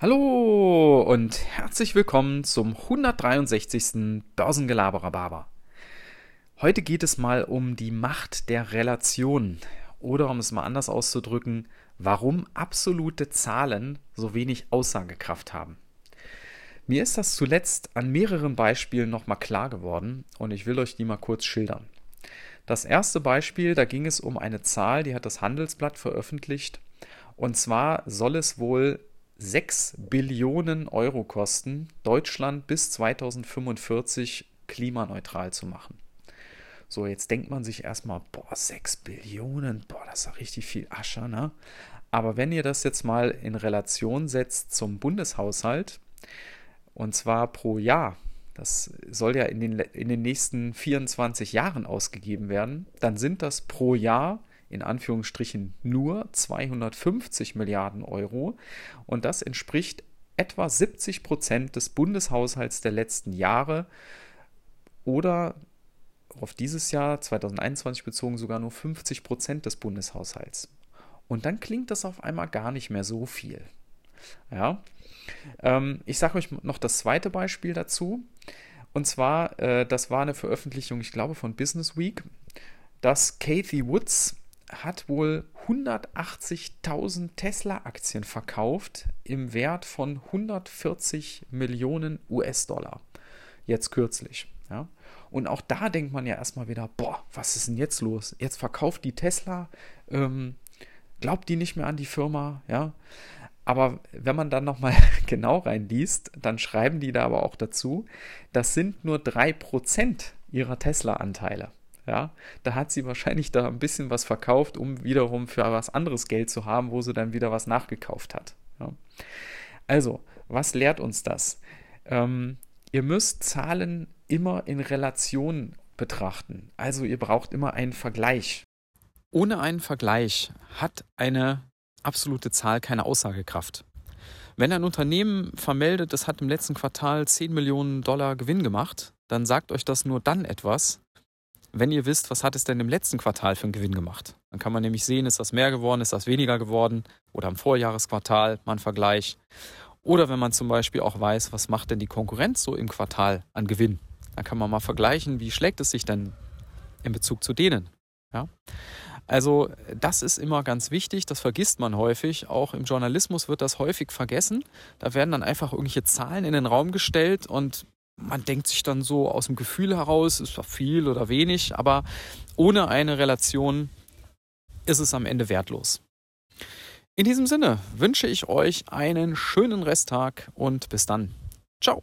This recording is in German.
Hallo und herzlich willkommen zum 163. Börsengelaberer. Heute geht es mal um die Macht der Relation oder um es mal anders auszudrücken, warum absolute Zahlen so wenig Aussagekraft haben. Mir ist das zuletzt an mehreren Beispielen nochmal klar geworden und ich will euch die mal kurz schildern. Das erste Beispiel, da ging es um eine Zahl, die hat das Handelsblatt veröffentlicht. Und zwar soll es wohl 6 Billionen Euro kosten, Deutschland bis 2045 klimaneutral zu machen. So, jetzt denkt man sich erstmal, boah, 6 Billionen, boah, das ist ja richtig viel Asche, ne? Aber wenn ihr das jetzt mal in Relation setzt zum Bundeshaushalt, und zwar pro Jahr, das soll ja in den, in den nächsten 24 Jahren ausgegeben werden, dann sind das pro Jahr in Anführungsstrichen nur 250 Milliarden Euro und das entspricht etwa 70 Prozent des Bundeshaushalts der letzten Jahre oder auf dieses Jahr 2021 bezogen sogar nur 50 Prozent des Bundeshaushalts. Und dann klingt das auf einmal gar nicht mehr so viel. Ja, ähm, ich sage euch noch das zweite Beispiel dazu. Und zwar, äh, das war eine Veröffentlichung, ich glaube, von Business Week, dass Kathy Woods hat wohl 180.000 Tesla-Aktien verkauft im Wert von 140 Millionen US-Dollar. Jetzt kürzlich. Ja. Und auch da denkt man ja erstmal wieder, boah, was ist denn jetzt los? Jetzt verkauft die Tesla, ähm, glaubt die nicht mehr an die Firma, ja. Aber wenn man dann nochmal genau reinliest, dann schreiben die da aber auch dazu, das sind nur 3% ihrer Tesla-Anteile. Ja, da hat sie wahrscheinlich da ein bisschen was verkauft, um wiederum für was anderes Geld zu haben, wo sie dann wieder was nachgekauft hat. Ja. Also, was lehrt uns das? Ähm, ihr müsst Zahlen immer in Relation betrachten. Also ihr braucht immer einen Vergleich. Ohne einen Vergleich hat eine absolute Zahl keine Aussagekraft. Wenn ein Unternehmen vermeldet, es hat im letzten Quartal 10 Millionen Dollar Gewinn gemacht, dann sagt euch das nur dann etwas, wenn ihr wisst, was hat es denn im letzten Quartal für einen Gewinn gemacht. Dann kann man nämlich sehen, ist das mehr geworden, ist das weniger geworden oder im Vorjahresquartal mal ein Vergleich. Oder wenn man zum Beispiel auch weiß, was macht denn die Konkurrenz so im Quartal an Gewinn. Dann kann man mal vergleichen, wie schlägt es sich denn in Bezug zu denen. Ja? Also das ist immer ganz wichtig, das vergisst man häufig. Auch im Journalismus wird das häufig vergessen. Da werden dann einfach irgendwelche Zahlen in den Raum gestellt und man denkt sich dann so aus dem Gefühl heraus, ist doch viel oder wenig, aber ohne eine Relation ist es am Ende wertlos. In diesem Sinne wünsche ich euch einen schönen Resttag und bis dann. Ciao.